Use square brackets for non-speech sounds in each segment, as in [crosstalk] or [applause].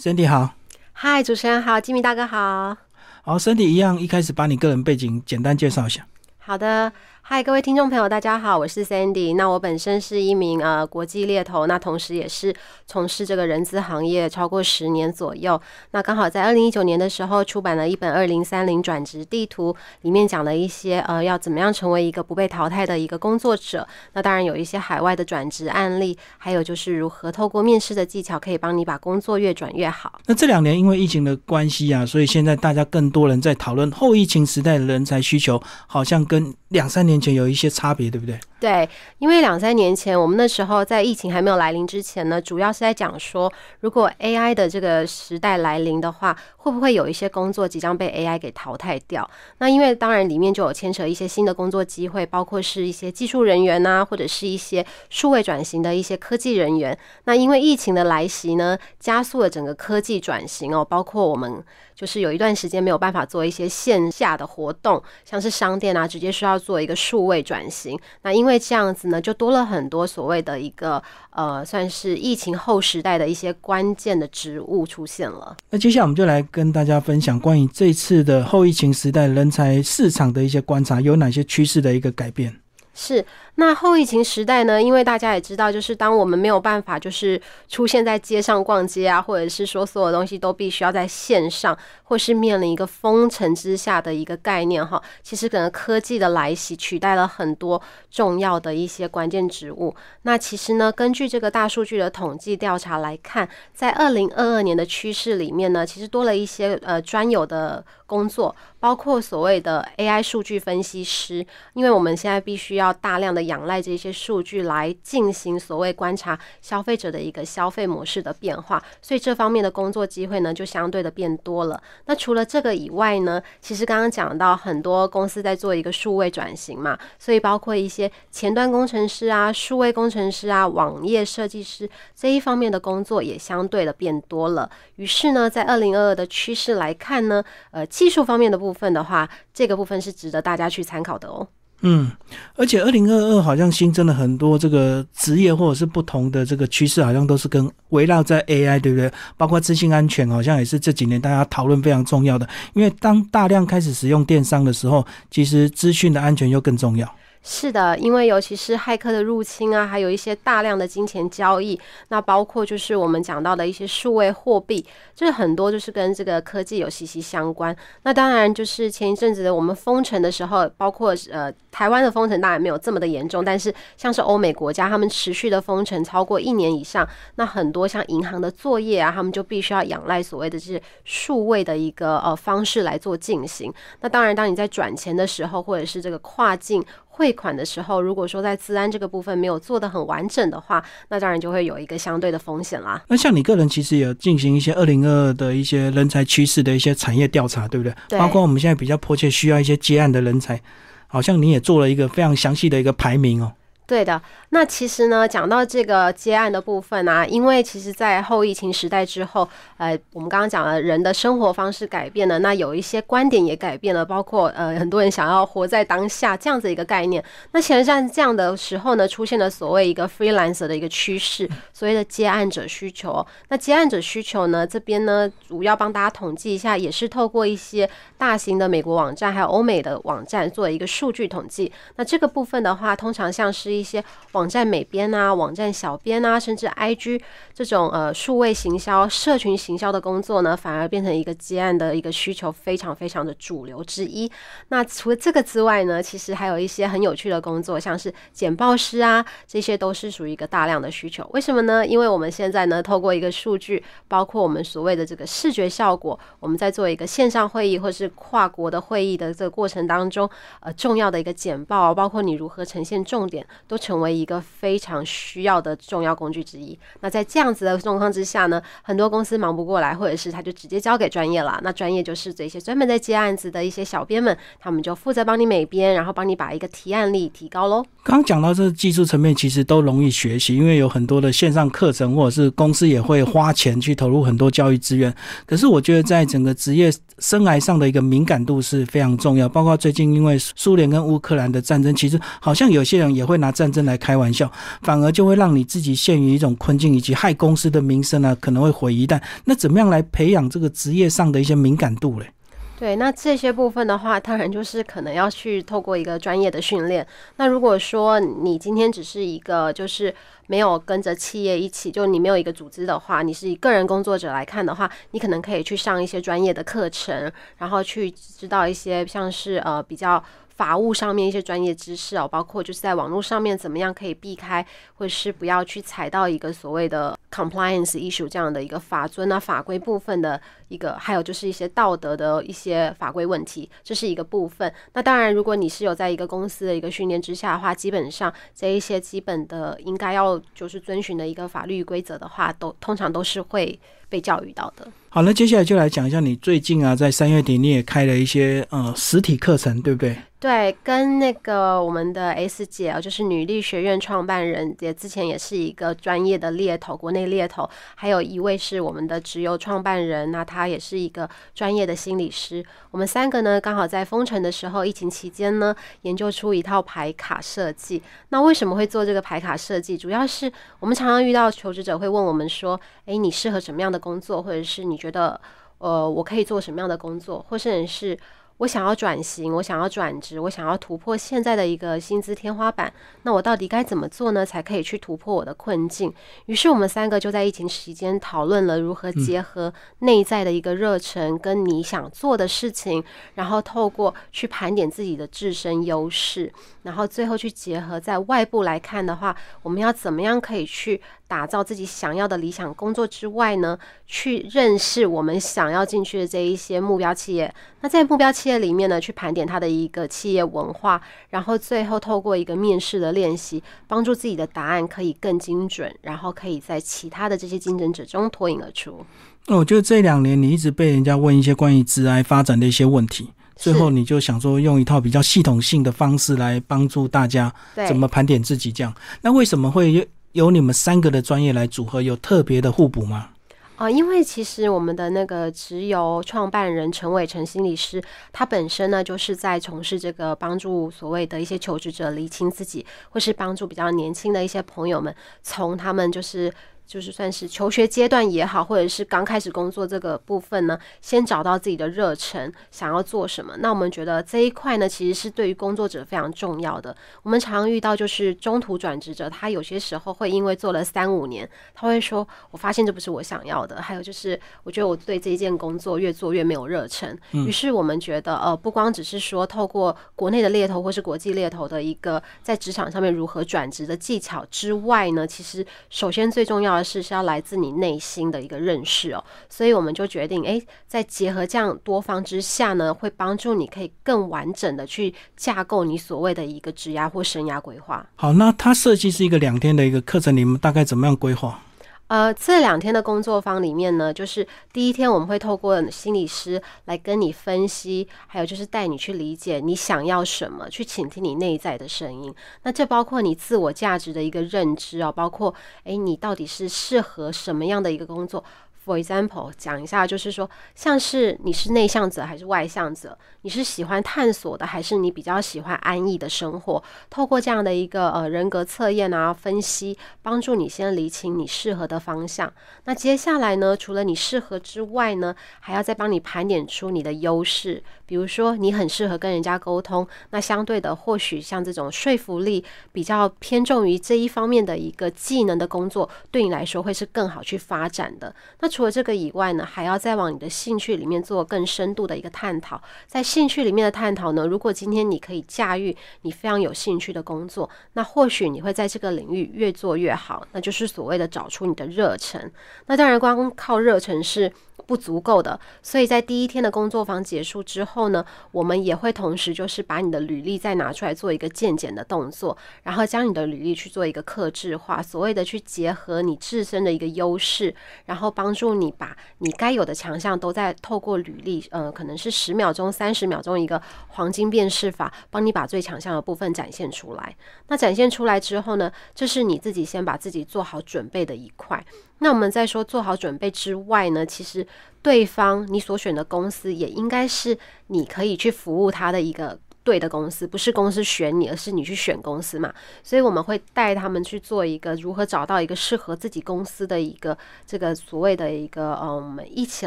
身体好，嗨，主持人好，吉米大哥好。好，身体一样，一开始把你个人背景简单介绍一下。好的。嗨，各位听众朋友，大家好，我是 Sandy。那我本身是一名呃国际猎头，那同时也是从事这个人资行业超过十年左右。那刚好在二零一九年的时候出版了一本《二零三零转职地图》，里面讲了一些呃要怎么样成为一个不被淘汰的一个工作者。那当然有一些海外的转职案例，还有就是如何透过面试的技巧可以帮你把工作越转越好。那这两年因为疫情的关系啊，所以现在大家更多人在讨论后疫情时代的人才需求，好像跟两三年。并且有一些差别，对不对？对，因为两三年前，我们那时候在疫情还没有来临之前呢，主要是在讲说，如果 AI 的这个时代来临的话，会不会有一些工作即将被 AI 给淘汰掉？那因为当然里面就有牵扯一些新的工作机会，包括是一些技术人员呐，或者是一些数位转型的一些科技人员。那因为疫情的来袭呢，加速了整个科技转型哦，包括我们就是有一段时间没有办法做一些线下的活动，像是商店啊，直接需要做一个数位转型。那因为这样子呢，就多了很多所谓的一个呃，算是疫情后时代的一些关键的职务出现了。那接下来我们就来跟大家分享关于这次的后疫情时代人才市场的一些观察，有哪些趋势的一个改变。是，那后疫情时代呢？因为大家也知道，就是当我们没有办法，就是出现在街上逛街啊，或者是说所有东西都必须要在线上，或是面临一个封城之下的一个概念哈。其实可能科技的来袭取代了很多重要的一些关键职务。那其实呢，根据这个大数据的统计调查来看，在二零二二年的趋势里面呢，其实多了一些呃专有的工作，包括所谓的 AI 数据分析师，因为我们现在必须要。要大量的仰赖这些数据来进行所谓观察消费者的一个消费模式的变化，所以这方面的工作机会呢就相对的变多了。那除了这个以外呢，其实刚刚讲到很多公司在做一个数位转型嘛，所以包括一些前端工程师啊、数位工程师啊、网页设计师这一方面的工作也相对的变多了。于是呢，在二零二二的趋势来看呢，呃，技术方面的部分的话，这个部分是值得大家去参考的哦。嗯，而且二零二二好像新增了很多这个职业或者是不同的这个趋势，好像都是跟围绕在 AI，对不对？包括资讯安全，好像也是这几年大家讨论非常重要的。因为当大量开始使用电商的时候，其实资讯的安全又更重要。是的，因为尤其是骇客的入侵啊，还有一些大量的金钱交易，那包括就是我们讲到的一些数位货币，就是很多就是跟这个科技有息息相关。那当然就是前一阵子的我们封城的时候，包括呃台湾的封城当然没有这么的严重，但是像是欧美国家，他们持续的封城超过一年以上，那很多像银行的作业啊，他们就必须要仰赖所谓的这些数位的一个呃方式来做进行。那当然，当你在转钱的时候，或者是这个跨境。汇款的时候，如果说在资安这个部分没有做的很完整的话，那当然就会有一个相对的风险啦。那像你个人其实也进行一些二零二二的一些人才趋势的一些产业调查，对不对？对。包括我们现在比较迫切需要一些接案的人才，好像你也做了一个非常详细的一个排名哦。对的，那其实呢，讲到这个接案的部分啊，因为其实，在后疫情时代之后，呃，我们刚刚讲了人的生活方式改变了，那有一些观点也改变了，包括呃，很多人想要活在当下这样子一个概念。那其实在这样的时候呢，出现了所谓一个 freelancer 的一个趋势，所谓的接案者需求。那接案者需求呢，这边呢，主要帮大家统计一下，也是透过一些大型的美国网站还有欧美的网站做一个数据统计。那这个部分的话，通常像是一些网站美编啊、网站小编啊，甚至 IG 这种呃数位行销、社群行销的工作呢，反而变成一个接案的一个需求，非常非常的主流之一。那除了这个之外呢，其实还有一些很有趣的工作，像是简报师啊，这些都是属于一个大量的需求。为什么呢？因为我们现在呢，透过一个数据，包括我们所谓的这个视觉效果，我们在做一个线上会议或是跨国的会议的这个过程当中，呃，重要的一个简报，包括你如何呈现重点，都成为。一个非常需要的重要工具之一。那在这样子的状况之下呢，很多公司忙不过来，或者是他就直接交给专业了。那专业就是这些专门在接案子的一些小编们，他们就负责帮你美编，然后帮你把一个提案力提高喽。刚讲到这技术层面，其实都容易学习，因为有很多的线上课程，或者是公司也会花钱去投入很多教育资源。可是我觉得，在整个职业生涯上的一个敏感度是非常重要。包括最近因为苏联跟乌克兰的战争，其实好像有些人也会拿战争来开玩笑，反而就会让你自己陷于一种困境，以及害公司的名声啊，可能会毁一旦。那怎么样来培养这个职业上的一些敏感度嘞？对，那这些部分的话，当然就是可能要去透过一个专业的训练。那如果说你今天只是一个就是没有跟着企业一起，就你没有一个组织的话，你是以个人工作者来看的话，你可能可以去上一些专业的课程，然后去知道一些像是呃比较。法务上面一些专业知识哦，包括就是在网络上面怎么样可以避开，或者是不要去踩到一个所谓的 compliance issue 这样的一个法尊啊法规部分的一个，还有就是一些道德的一些法规问题，这是一个部分。那当然，如果你是有在一个公司的一个训练之下的话，基本上这一些基本的应该要就是遵循的一个法律规则的话，都通常都是会被教育到的。好，那接下来就来讲一下你最近啊，在三月底你也开了一些呃实体课程，对不对？对，跟那个我们的 S 姐哦，就是女力学院创办人，也之前也是一个专业的猎头，国内猎头，还有一位是我们的直邮创办人，那他也是一个专业的心理师。我们三个呢，刚好在封城的时候，疫情期间呢，研究出一套牌卡设计。那为什么会做这个牌卡设计？主要是我们常常遇到求职者会问我们说：“诶，你适合什么样的工作？或者是你觉得，呃，我可以做什么样的工作？或者是？”我想要转型，我想要转职，我想要突破现在的一个薪资天花板。那我到底该怎么做呢？才可以去突破我的困境？于是我们三个就在疫情期间讨论了如何结合内在的一个热忱跟你想做的事情，然后透过去盘点自己的自身优势，然后最后去结合在外部来看的话，我们要怎么样可以去？打造自己想要的理想工作之外呢，去认识我们想要进去的这一些目标企业。那在目标企业里面呢，去盘点它的一个企业文化，然后最后透过一个面试的练习，帮助自己的答案可以更精准，然后可以在其他的这些竞争者中脱颖而出。那我觉得这两年你一直被人家问一些关于职癌发展的一些问题，最后你就想说用一套比较系统性的方式来帮助大家怎么盘点自己。这样，那为什么会？由你们三个的专业来组合，有特别的互补吗？啊，因为其实我们的那个直邮创办人陈伟成心理师，他本身呢就是在从事这个帮助所谓的一些求职者厘清自己，或是帮助比较年轻的一些朋友们，从他们就是。就是算是求学阶段也好，或者是刚开始工作这个部分呢，先找到自己的热忱，想要做什么。那我们觉得这一块呢，其实是对于工作者非常重要的。我们常遇到就是中途转职者，他有些时候会因为做了三五年，他会说：“我发现这不是我想要的。”还有就是，我觉得我对这一件工作越做越没有热忱。于是我们觉得，呃，不光只是说透过国内的猎头或是国际猎头的一个在职场上面如何转职的技巧之外呢，其实首先最重要。是是要来自你内心的一个认识哦，所以我们就决定，哎，在结合这样多方之下呢，会帮助你可以更完整的去架构你所谓的一个职涯或生涯规划。好，那它设计是一个两天的一个课程，你们大概怎么样规划？呃，这两天的工作坊里面呢，就是第一天我们会透过心理师来跟你分析，还有就是带你去理解你想要什么，去倾听你内在的声音。那这包括你自我价值的一个认知啊，包括诶，你到底是适合什么样的一个工作。For example，讲一下，就是说，像是你是内向者还是外向者，你是喜欢探索的，还是你比较喜欢安逸的生活？透过这样的一个呃人格测验啊分析，帮助你先理清你适合的方向。那接下来呢，除了你适合之外呢，还要再帮你盘点出你的优势。比如说，你很适合跟人家沟通，那相对的，或许像这种说服力比较偏重于这一方面的一个技能的工作，对你来说会是更好去发展的。那除了这个以外呢，还要再往你的兴趣里面做更深度的一个探讨。在兴趣里面的探讨呢，如果今天你可以驾驭你非常有兴趣的工作，那或许你会在这个领域越做越好，那就是所谓的找出你的热忱。那当然，光靠热忱是。不足够的，所以在第一天的工作坊结束之后呢，我们也会同时就是把你的履历再拿出来做一个鉴检的动作，然后将你的履历去做一个克制化，所谓的去结合你自身的一个优势，然后帮助你把你该有的强项都在透过履历，呃，可能是十秒钟、三十秒钟一个黄金辨识法，帮你把最强项的部分展现出来。那展现出来之后呢，这是你自己先把自己做好准备的一块。那我们在说做好准备之外呢，其实对方你所选的公司也应该是你可以去服务他的一个。对的公司，不是公司选你，而是你去选公司嘛。所以我们会带他们去做一个如何找到一个适合自己公司的一个这个所谓的一个呃，我们一起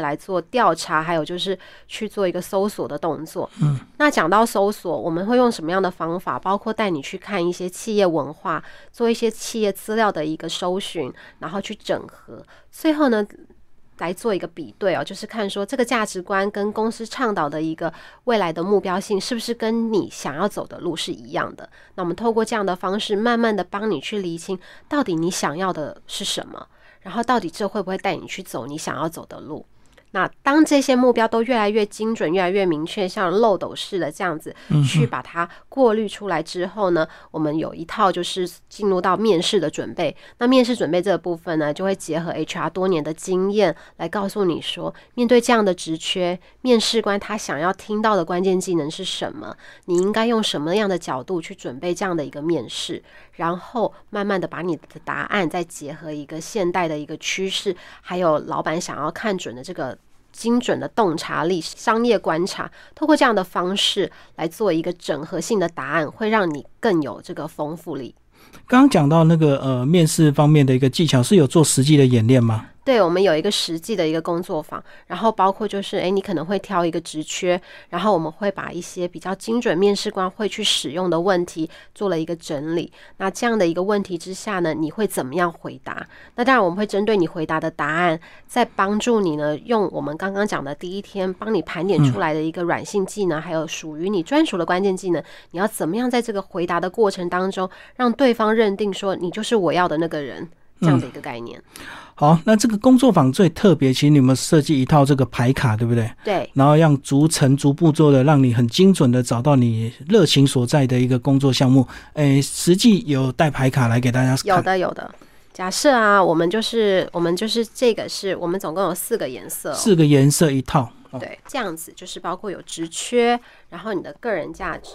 来做调查，还有就是去做一个搜索的动作。嗯，那讲到搜索，我们会用什么样的方法？包括带你去看一些企业文化，做一些企业资料的一个搜寻，然后去整合，最后呢？来做一个比对哦，就是看说这个价值观跟公司倡导的一个未来的目标性是不是跟你想要走的路是一样的。那我们透过这样的方式，慢慢的帮你去厘清到底你想要的是什么，然后到底这会不会带你去走你想要走的路。那当这些目标都越来越精准、越来越明确，像漏斗式的这样子去把它过滤出来之后呢，我们有一套就是进入到面试的准备。那面试准备这个部分呢，就会结合 HR 多年的经验来告诉你说，面对这样的职缺，面试官他想要听到的关键技能是什么？你应该用什么样的角度去准备这样的一个面试？然后慢慢的把你的答案再结合一个现代的一个趋势，还有老板想要看准的这个精准的洞察力、商业观察，透过这样的方式来做一个整合性的答案，会让你更有这个丰富力。刚刚讲到那个呃面试方面的一个技巧，是有做实际的演练吗？对，我们有一个实际的一个工作坊，然后包括就是，哎，你可能会挑一个职缺，然后我们会把一些比较精准面试官会去使用的问题做了一个整理。那这样的一个问题之下呢，你会怎么样回答？那当然我们会针对你回答的答案，再帮助你呢，用我们刚刚讲的第一天帮你盘点出来的一个软性技能，还有属于你专属的关键技能，你要怎么样在这个回答的过程当中，让对方认定说你就是我要的那个人，这样的一个概念。好，那这个工作坊最特别，其实你们设计一套这个牌卡，对不对？对。然后让逐层逐步做的，让你很精准的找到你热情所在的一个工作项目。诶，实际有带牌卡来给大家。有的，有的。假设啊，我们就是我们就是这个是我们总共有四个颜色，四个颜色一套。对，这样子就是包括有职缺，然后你的个人价值。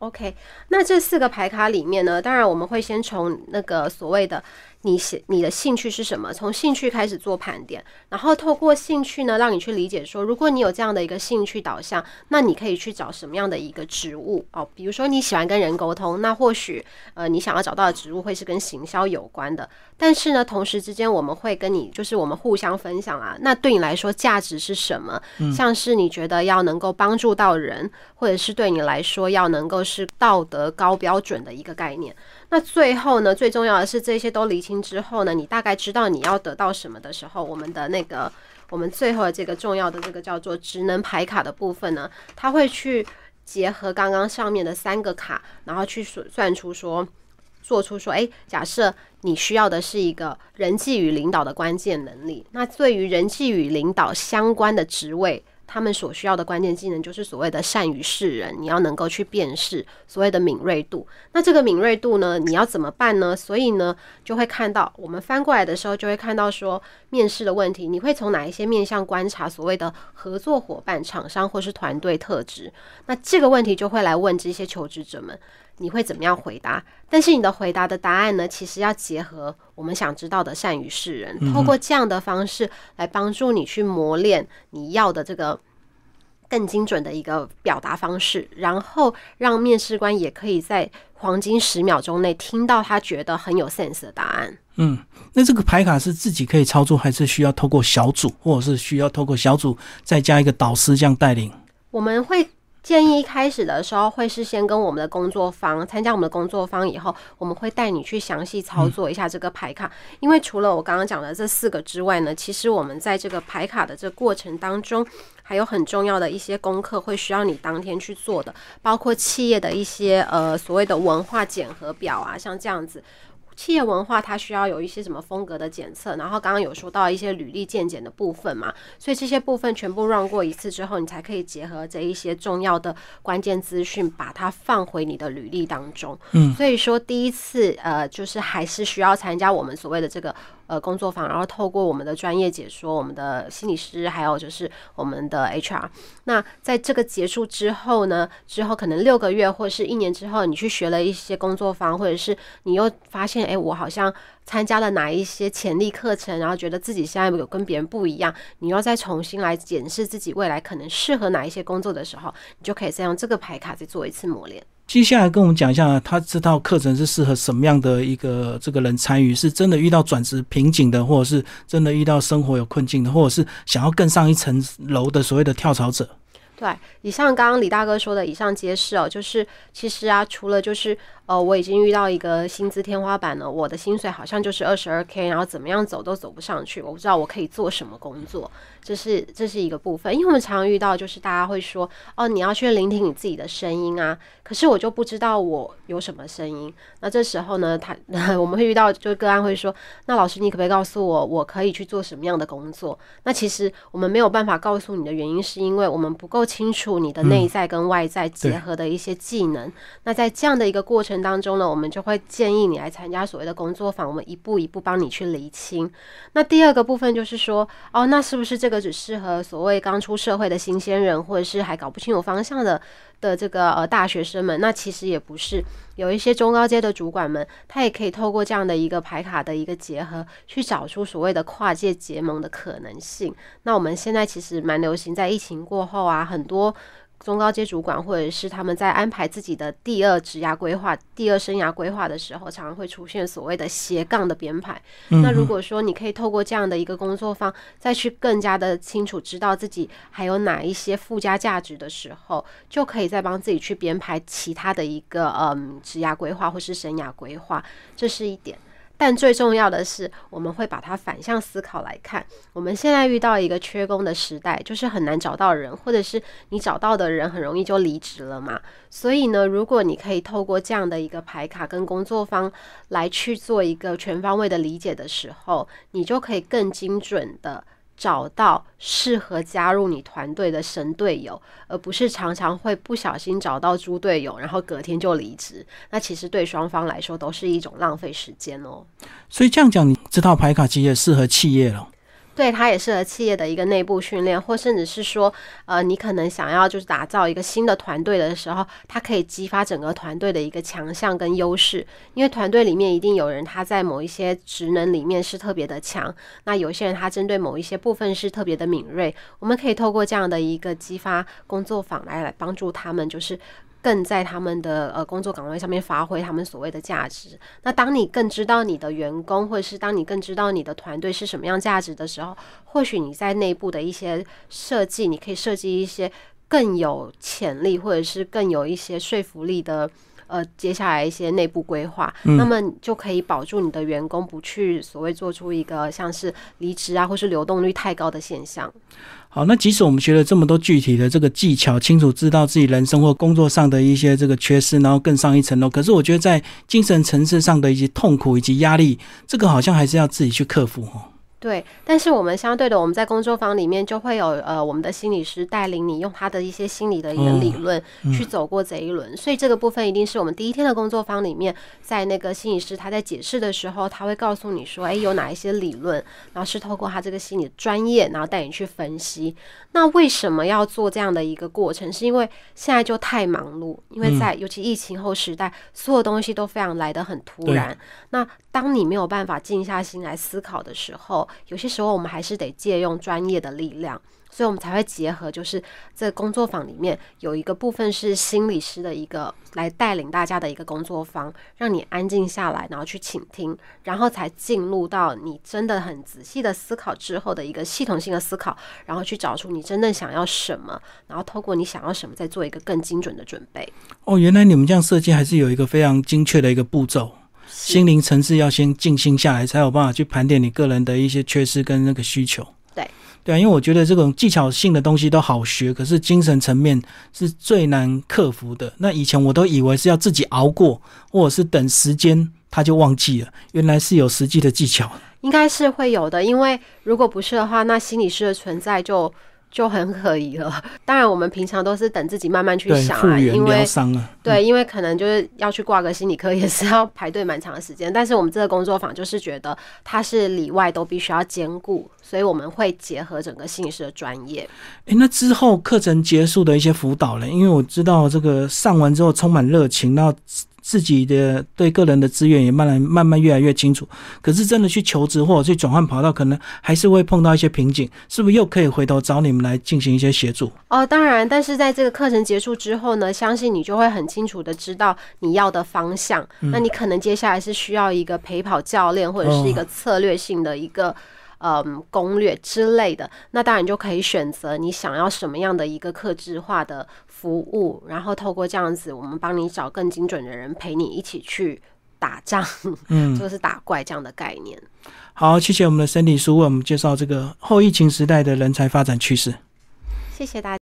OK，那这四个牌卡里面呢，当然我们会先从那个所谓的。你写你的兴趣是什么？从兴趣开始做盘点，然后透过兴趣呢，让你去理解说，如果你有这样的一个兴趣导向，那你可以去找什么样的一个职务哦？比如说你喜欢跟人沟通，那或许呃你想要找到的职务会是跟行销有关的。但是呢，同时之间我们会跟你就是我们互相分享啊，那对你来说价值是什么？像是你觉得要能够帮助到人，或者是对你来说要能够是道德高标准的一个概念。那最后呢，最重要的是这些都厘清之后呢，你大概知道你要得到什么的时候，我们的那个我们最后的这个重要的这个叫做职能牌卡的部分呢，它会去结合刚刚上面的三个卡，然后去算算出说，做出说，哎，假设你需要的是一个人际与领导的关键能力，那对于人际与领导相关的职位。他们所需要的关键技能就是所谓的善于识人，你要能够去辨识所谓的敏锐度。那这个敏锐度呢，你要怎么办呢？所以呢，就会看到我们翻过来的时候，就会看到说面试的问题，你会从哪一些面向观察所谓的合作伙伴、厂商或是团队特质。那这个问题就会来问这些求职者们。你会怎么样回答？但是你的回答的答案呢？其实要结合我们想知道的善于示人，透过这样的方式来帮助你去磨练你要的这个更精准的一个表达方式，然后让面试官也可以在黄金十秒钟内听到他觉得很有 sense 的答案。嗯，那这个牌卡是自己可以操作，还是需要透过小组，或者是需要透过小组再加一个导师这样带领？我们会。建议一开始的时候会是先跟我们的工作方参加我们的工作方，以后我们会带你去详细操作一下这个牌卡。因为除了我刚刚讲的这四个之外呢，其实我们在这个牌卡的这过程当中，还有很重要的一些功课会需要你当天去做的，包括企业的一些呃所谓的文化检核表啊，像这样子。企业文化它需要有一些什么风格的检测，然后刚刚有说到一些履历鉴检的部分嘛，所以这些部分全部 run 过一次之后，你才可以结合这一些重要的关键资讯，把它放回你的履历当中。嗯，所以说第一次呃，就是还是需要参加我们所谓的这个呃工作坊，然后透过我们的专业解说，我们的心理师还有就是我们的 HR。那在这个结束之后呢，之后可能六个月或者是一年之后，你去学了一些工作坊，或者是你又发现，哎，我好像参加了哪一些潜力课程，然后觉得自己现在有跟别人不一样，你要再重新来检视自己未来可能适合哪一些工作的时候，你就可以再用这个牌卡再做一次磨练。接下来跟我们讲一下，他这套课程是适合什么样的一个这个人参与？是真的遇到转职瓶颈的，或者是真的遇到生活有困境的，或者是想要更上一层楼的所谓的跳槽者？对，以上刚刚李大哥说的以上皆是哦，就是其实啊，除了就是呃，我已经遇到一个薪资天花板了，我的薪水好像就是二十二 k，然后怎么样走都走不上去，我不知道我可以做什么工作。这是这是一个部分，因为我们常常遇到，就是大家会说，哦，你要去聆听你自己的声音啊。可是我就不知道我有什么声音。那这时候呢，他 [laughs] 我们会遇到，就个案会说，那老师，你可不可以告诉我，我可以去做什么样的工作？那其实我们没有办法告诉你的原因，是因为我们不够清楚你的内在跟外在结合的一些技能。那在这样的一个过程当中呢，我们就会建议你来参加所谓的工作坊，我们一步一步帮你去厘清。那第二个部分就是说，哦，那是不是这？这个只适合所谓刚出社会的新鲜人，或者是还搞不清楚方向的的这个呃大学生们。那其实也不是，有一些中高阶的主管们，他也可以透过这样的一个牌卡的一个结合，去找出所谓的跨界结盟的可能性。那我们现在其实蛮流行，在疫情过后啊，很多。中高阶主管，或者是他们在安排自己的第二职涯规划、第二生涯规划的时候，常常会出现所谓的斜杠的编排。那如果说你可以透过这样的一个工作方，再去更加的清楚知道自己还有哪一些附加价值的时候，就可以再帮自己去编排其他的一个嗯职涯规划或是生涯规划，这是一点。但最重要的是，我们会把它反向思考来看。我们现在遇到一个缺工的时代，就是很难找到人，或者是你找到的人很容易就离职了嘛。所以呢，如果你可以透过这样的一个牌卡跟工作方来去做一个全方位的理解的时候，你就可以更精准的。找到适合加入你团队的神队友，而不是常常会不小心找到猪队友，然后隔天就离职。那其实对双方来说都是一种浪费时间哦。所以这样讲，你知道排卡其也适合企业了。对，它也适合企业的一个内部训练，或甚至是说，呃，你可能想要就是打造一个新的团队的时候，它可以激发整个团队的一个强项跟优势。因为团队里面一定有人他在某一些职能里面是特别的强，那有些人他针对某一些部分是特别的敏锐。我们可以透过这样的一个激发工作坊来来帮助他们，就是。更在他们的呃工作岗位上面发挥他们所谓的价值。那当你更知道你的员工，或者是当你更知道你的团队是什么样价值的时候，或许你在内部的一些设计，你可以设计一些更有潜力，或者是更有一些说服力的。呃，接下来一些内部规划，那么就可以保住你的员工不去所谓做出一个像是离职啊，或是流动率太高的现象。好，那即使我们学了这么多具体的这个技巧，清楚知道自己人生或工作上的一些这个缺失，然后更上一层楼，可是我觉得在精神层次上的一些痛苦以及压力，这个好像还是要自己去克服哦。对，但是我们相对的，我们在工作坊里面就会有呃，我们的心理师带领你用他的一些心理的一个理论去走过这一轮，所以这个部分一定是我们第一天的工作坊里面，在那个心理师他在解释的时候，他会告诉你说，哎，有哪一些理论，然后是透过他这个心理专业，然后带你去分析。那为什么要做这样的一个过程？是因为现在就太忙碌，因为在尤其疫情后时代，所有东西都非常来得很突然。那当你没有办法静下心来思考的时候，有些时候我们还是得借用专业的力量，所以我们才会结合，就是在工作坊里面有一个部分是心理师的一个来带领大家的一个工作坊，让你安静下来，然后去倾听，然后才进入到你真的很仔细的思考之后的一个系统性的思考，然后去找出你真正想要什么，然后透过你想要什么，再做一个更精准的准备。哦，原来你们这样设计还是有一个非常精确的一个步骤。心灵层次要先静心下来，才有办法去盘点你个人的一些缺失跟那个需求。对对啊，因为我觉得这种技巧性的东西都好学，可是精神层面是最难克服的。那以前我都以为是要自己熬过，或者是等时间他就忘记了，原来是有实际的技巧。应该是会有的，因为如果不是的话，那心理师的存在就。就很可疑了。[laughs] 当然，我们平常都是等自己慢慢去，想啊，因为对，因为可能就是要去挂个心理科，也是要排队蛮长的时间。但是我们这个工作坊就是觉得它是里外都必须要兼顾，所以我们会结合整个心理师的专业。诶，那之后课程结束的一些辅导呢？因为我知道这个上完之后充满热情，然后自自己的对个人的资源也慢慢慢慢越来越清楚。可是真的去求职或者去转换跑道，可能还是会碰到一些瓶颈，是不是又可以回头找你们来进行一些协助？哦，当然，但是在这个课程结束之后呢，相信你就会很清楚的知道你要的方向。那你可能接下来是需要一个陪跑教练，或者是一个策略性的一个。嗯，攻略之类的，那当然就可以选择你想要什么样的一个客制化的服务，然后透过这样子，我们帮你找更精准的人陪你一起去打仗，嗯，[laughs] 就是打怪这样的概念。好，谢谢我们的森迪叔为我们介绍这个后疫情时代的人才发展趋势。谢谢大家。